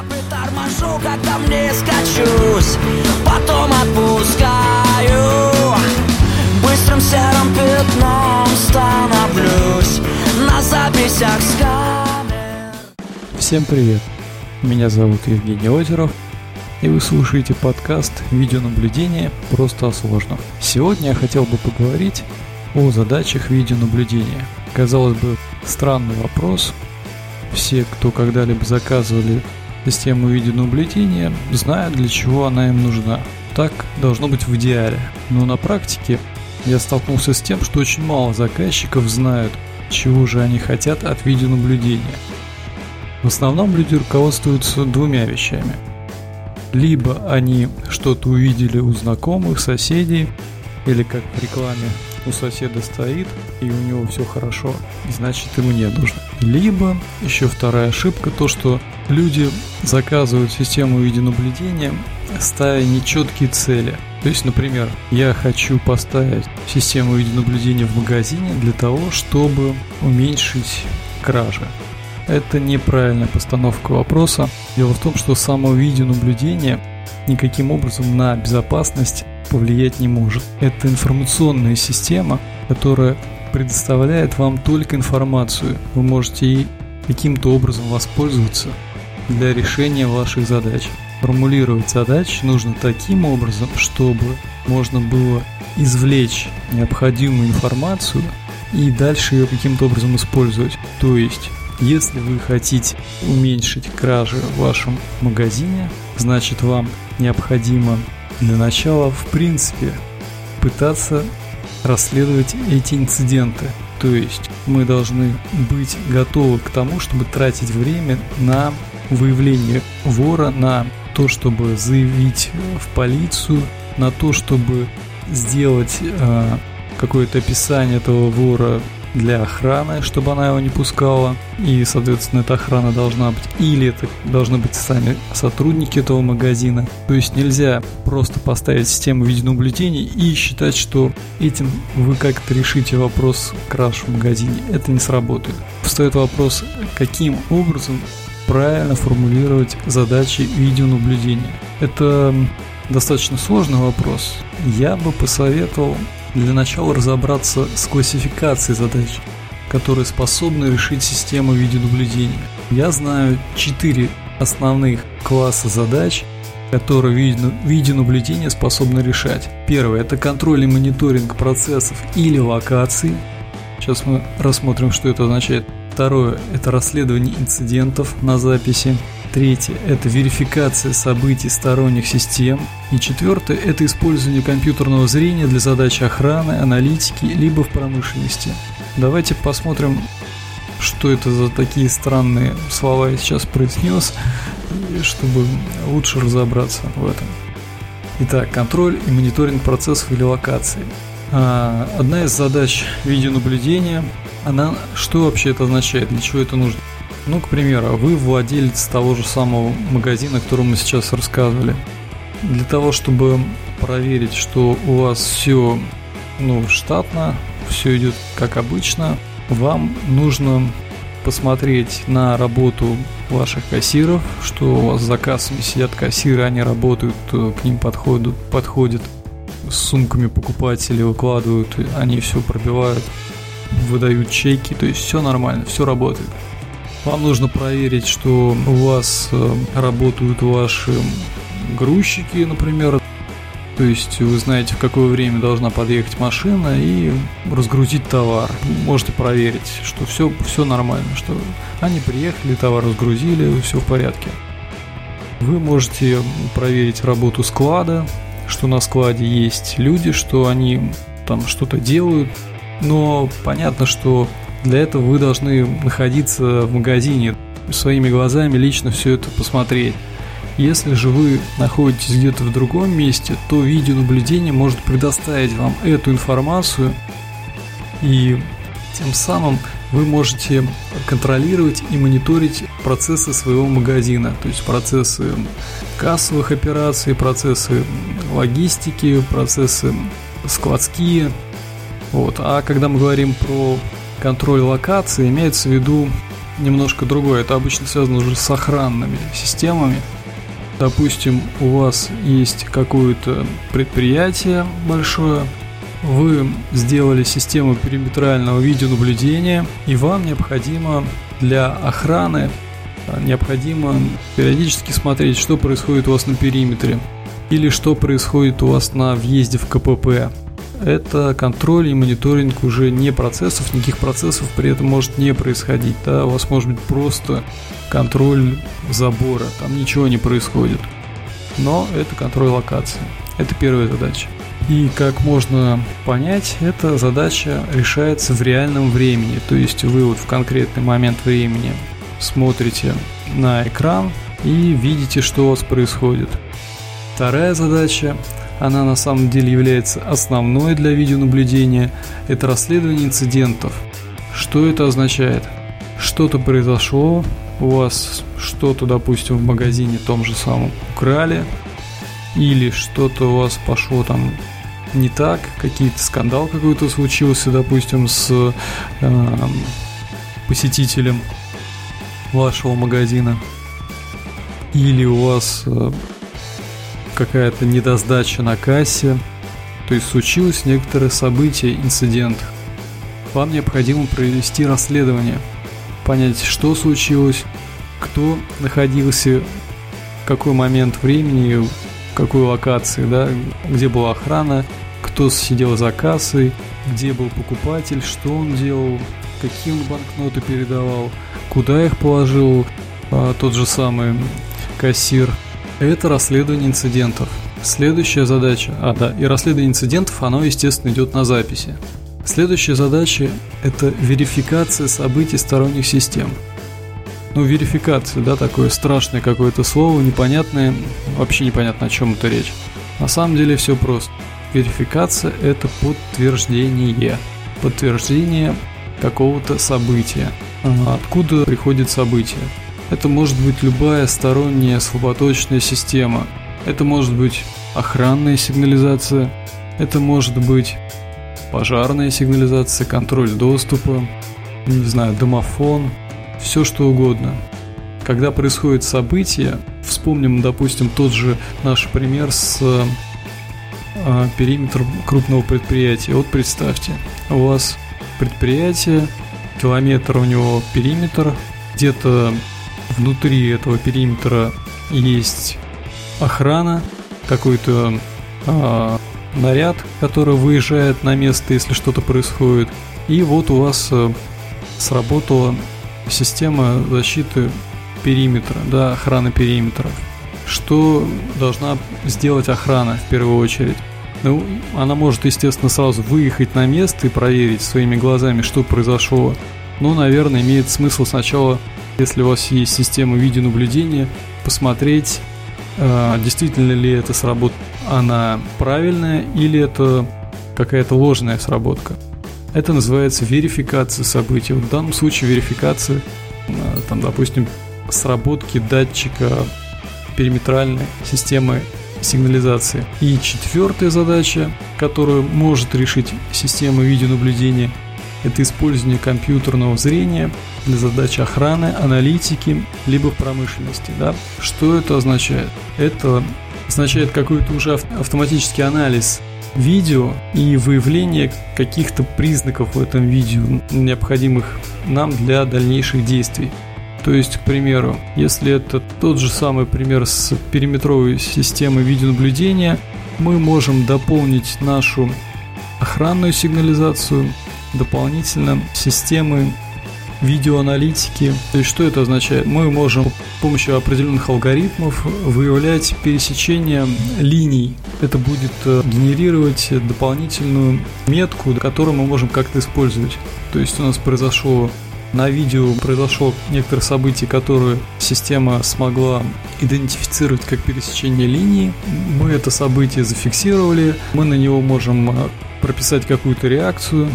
Я приторможу, когда мне скачусь, потом отпускаю. Быстрым серым пятном становлюсь на записях с камер. Всем привет! Меня зовут Евгений Озеров, и вы слушаете подкаст «Видеонаблюдение. Просто о сложном». Сегодня я хотел бы поговорить о задачах видеонаблюдения. Казалось бы, странный вопрос. Все, кто когда-либо заказывали систему видеонаблюдения, знают, для чего она им нужна. Так должно быть в идеале. Но на практике я столкнулся с тем, что очень мало заказчиков знают, чего же они хотят от видеонаблюдения. В основном люди руководствуются двумя вещами. Либо они что-то увидели у знакомых, соседей, или как в рекламе у соседа стоит, и у него все хорошо, значит и мне нужно. Либо еще вторая ошибка, то что люди заказывают систему видеонаблюдения, ставя нечеткие цели. То есть, например, я хочу поставить систему видеонаблюдения в магазине для того, чтобы уменьшить кражи. Это неправильная постановка вопроса. Дело в том, что само видеонаблюдение никаким образом на безопасность повлиять не может. Это информационная система, которая предоставляет вам только информацию. Вы можете ей каким-то образом воспользоваться для решения ваших задач. Формулировать задачи нужно таким образом, чтобы можно было извлечь необходимую информацию и дальше ее каким-то образом использовать. То есть, если вы хотите уменьшить кражи в вашем магазине, значит вам необходимо для начала, в принципе, пытаться расследовать эти инциденты. То есть мы должны быть готовы к тому, чтобы тратить время на выявление вора, на то, чтобы заявить в полицию, на то, чтобы сделать э, какое-то описание этого вора для охраны, чтобы она его не пускала. И, соответственно, эта охрана должна быть. Или это должны быть сами сотрудники этого магазина. То есть нельзя просто поставить систему видеонаблюдения и считать, что этим вы как-то решите вопрос краж в магазине. Это не сработает. Встает вопрос, каким образом правильно формулировать задачи видеонаблюдения. Это достаточно сложный вопрос. Я бы посоветовал для начала разобраться с классификацией задач, которые способны решить система видеонаблюдения. Я знаю четыре основных класса задач, которые видеонаблюдение способно решать. Первое – это контроль и мониторинг процессов или локаций. Сейчас мы рассмотрим, что это означает. Второе – это расследование инцидентов на записи. Третье – это верификация событий сторонних систем. И четвертое – это использование компьютерного зрения для задач охраны, аналитики, либо в промышленности. Давайте посмотрим, что это за такие странные слова я сейчас произнес, чтобы лучше разобраться в этом. Итак, контроль и мониторинг процессов или локаций. А, одна из задач видеонаблюдения, она что вообще это означает, для чего это нужно? Ну, к примеру, вы владелец того же самого магазина, о котором мы сейчас рассказывали. Для того, чтобы проверить, что у вас все ну, штатно, все идет как обычно, вам нужно посмотреть на работу ваших кассиров, что у вас с заказами сидят кассиры, они работают, э, к ним подходят, подходят с сумками покупатели, выкладывают, они все пробивают, выдают чеки, то есть все нормально, все работает. Вам нужно проверить, что у вас э, работают ваши грузчики, например. То есть вы знаете, в какое время должна подъехать машина и разгрузить товар. можете проверить, что все, все нормально, что они приехали, товар разгрузили, все в порядке. Вы можете проверить работу склада, что на складе есть люди, что они там что-то делают. Но понятно, что для этого вы должны находиться в магазине, своими глазами лично все это посмотреть. Если же вы находитесь где-то в другом месте, то видеонаблюдение может предоставить вам эту информацию и тем самым вы можете контролировать и мониторить процессы своего магазина, то есть процессы кассовых операций, процессы логистики, процессы складские. Вот. А когда мы говорим про контроль локации имеется в виду немножко другое. Это обычно связано уже с охранными системами. Допустим, у вас есть какое-то предприятие большое, вы сделали систему периметрального видеонаблюдения, и вам необходимо для охраны необходимо периодически смотреть, что происходит у вас на периметре или что происходит у вас на въезде в КПП. Это контроль и мониторинг уже не процессов, никаких процессов при этом может не происходить. Да? У вас может быть просто контроль забора, там ничего не происходит. Но это контроль локации. Это первая задача. И как можно понять, эта задача решается в реальном времени. То есть вы вот в конкретный момент времени смотрите на экран и видите, что у вас происходит. Вторая задача, она на самом деле является основной для видеонаблюдения, это расследование инцидентов. Что это означает? Что-то произошло, у вас что-то, допустим, в магазине том же самом украли, или что-то у вас пошло там не так, какие-то скандал какой-то случился, допустим, с э, посетителем, вашего магазина, или у вас э, какая-то недосдача на кассе, то есть случилось некоторое событие, инцидент. Вам необходимо провести расследование, понять, что случилось, кто находился, в какой момент времени, в какой локации, да, где была охрана, кто сидел за кассой, где был покупатель, что он делал, какие он банкноты передавал, куда их положил а, тот же самый кассир. Это расследование инцидентов. Следующая задача, а да, и расследование инцидентов, оно, естественно, идет на записи. Следующая задача – это верификация событий сторонних систем. Ну, верификация, да, такое страшное какое-то слово, непонятное, вообще непонятно, о чем это речь. На самом деле все просто. Верификация – это подтверждение. Подтверждение какого-то события. Откуда приходит событие? Это может быть любая сторонняя слаботочная система. Это может быть охранная сигнализация. Это может быть пожарная сигнализация, контроль доступа, не знаю, домофон, все что угодно. Когда происходит событие, вспомним, допустим, тот же наш пример с э, периметром крупного предприятия. Вот представьте, у вас предприятие, километр у него периметр, где-то внутри этого периметра есть охрана, какой-то э, наряд, который выезжает на место, если что-то происходит. И вот у вас э, сработала система защиты периметра, да, охраны периметров. Что должна сделать охрана в первую очередь? Ну, она может, естественно, сразу выехать на место и проверить своими глазами, что произошло. Но, наверное, имеет смысл сначала, если у вас есть система видеонаблюдения, посмотреть, э, действительно ли это сработка, она правильная или это какая-то ложная сработка. Это называется верификация событий. В данном случае верификация, э, там, допустим, сработки датчика периметральной системы сигнализации. И четвертая задача, которую может решить система видеонаблюдения, это использование компьютерного зрения для задач охраны, аналитики, либо в промышленности. Да? Что это означает? Это означает какой-то уже автоматический анализ видео и выявление каких-то признаков в этом видео, необходимых нам для дальнейших действий. То есть, к примеру, если это тот же самый пример с периметровой системой видеонаблюдения, мы можем дополнить нашу охранную сигнализацию дополнительно системы видеоаналитики. То есть что это означает? Мы можем с помощью определенных алгоритмов выявлять пересечение линий. Это будет э, генерировать дополнительную метку, которую мы можем как-то использовать. То есть у нас произошло на видео произошло некоторые события, которые система смогла идентифицировать как пересечение линии. Мы это событие зафиксировали, мы на него можем а, прописать какую-то реакцию,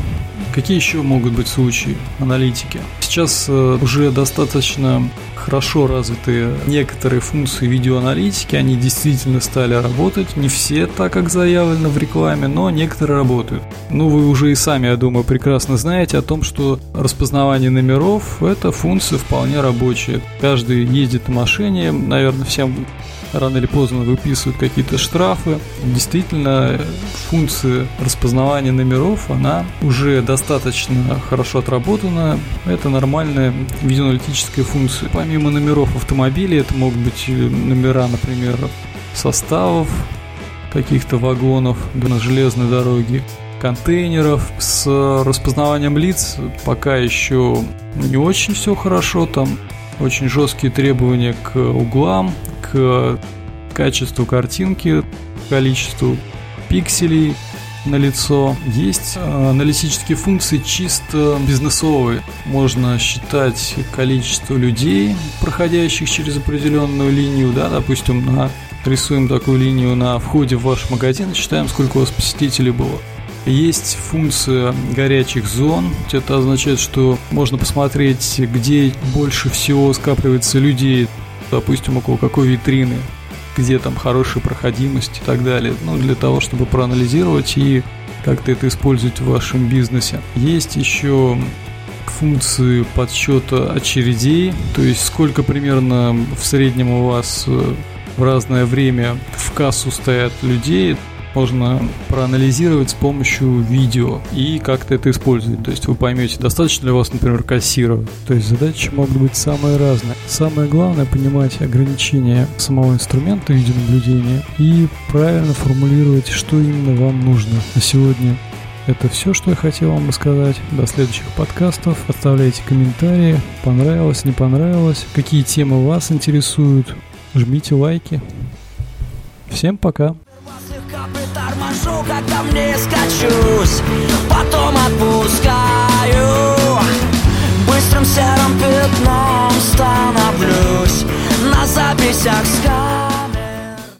Какие еще могут быть случаи аналитики? Сейчас э, уже достаточно хорошо развиты некоторые функции видеоаналитики, они действительно стали работать, не все так, как заявлено в рекламе, но некоторые работают. Ну, вы уже и сами, я думаю, прекрасно знаете о том, что распознавание номеров – это функция вполне рабочая. Каждый ездит на машине, наверное, всем рано или поздно выписывают какие-то штрафы. Действительно, функция распознавания номеров, она уже достаточно хорошо отработана. Это нормальная видеоаналитическая функция. Помимо номеров автомобилей, это могут быть номера, например, составов, каких-то вагонов на железной дороге, контейнеров с распознаванием лиц пока еще не очень все хорошо, там очень жесткие требования к углам, к качеству картинки, количеству пикселей на лицо. Есть э, аналитические функции чисто бизнесовые. Можно считать количество людей, проходящих через определенную линию, да, допустим, на рисуем такую линию на входе в ваш магазин, считаем, сколько у вас посетителей было. Есть функция горячих зон. Это означает, что можно посмотреть, где больше всего скапливается людей, допустим, около какой витрины, где там хорошая проходимость и так далее. Ну, для того, чтобы проанализировать и как-то это использовать в вашем бизнесе. Есть еще функции подсчета очередей, то есть сколько примерно в среднем у вас э, в разное время в кассу стоят людей, можно проанализировать с помощью видео и как-то это использовать. То есть вы поймете, достаточно ли у вас, например, кассира. То есть задачи могут быть самые разные. Самое главное понимать ограничения самого инструмента видеонаблюдения и правильно формулировать, что именно вам нужно. На сегодня это все, что я хотел вам рассказать. До следующих подкастов. Оставляйте комментарии. Понравилось, не понравилось. Какие темы вас интересуют. Жмите лайки. Всем пока торможу, когда мне скачусь. Потом отпускаю. Быстрым серым пятном становлюсь. На записях скажу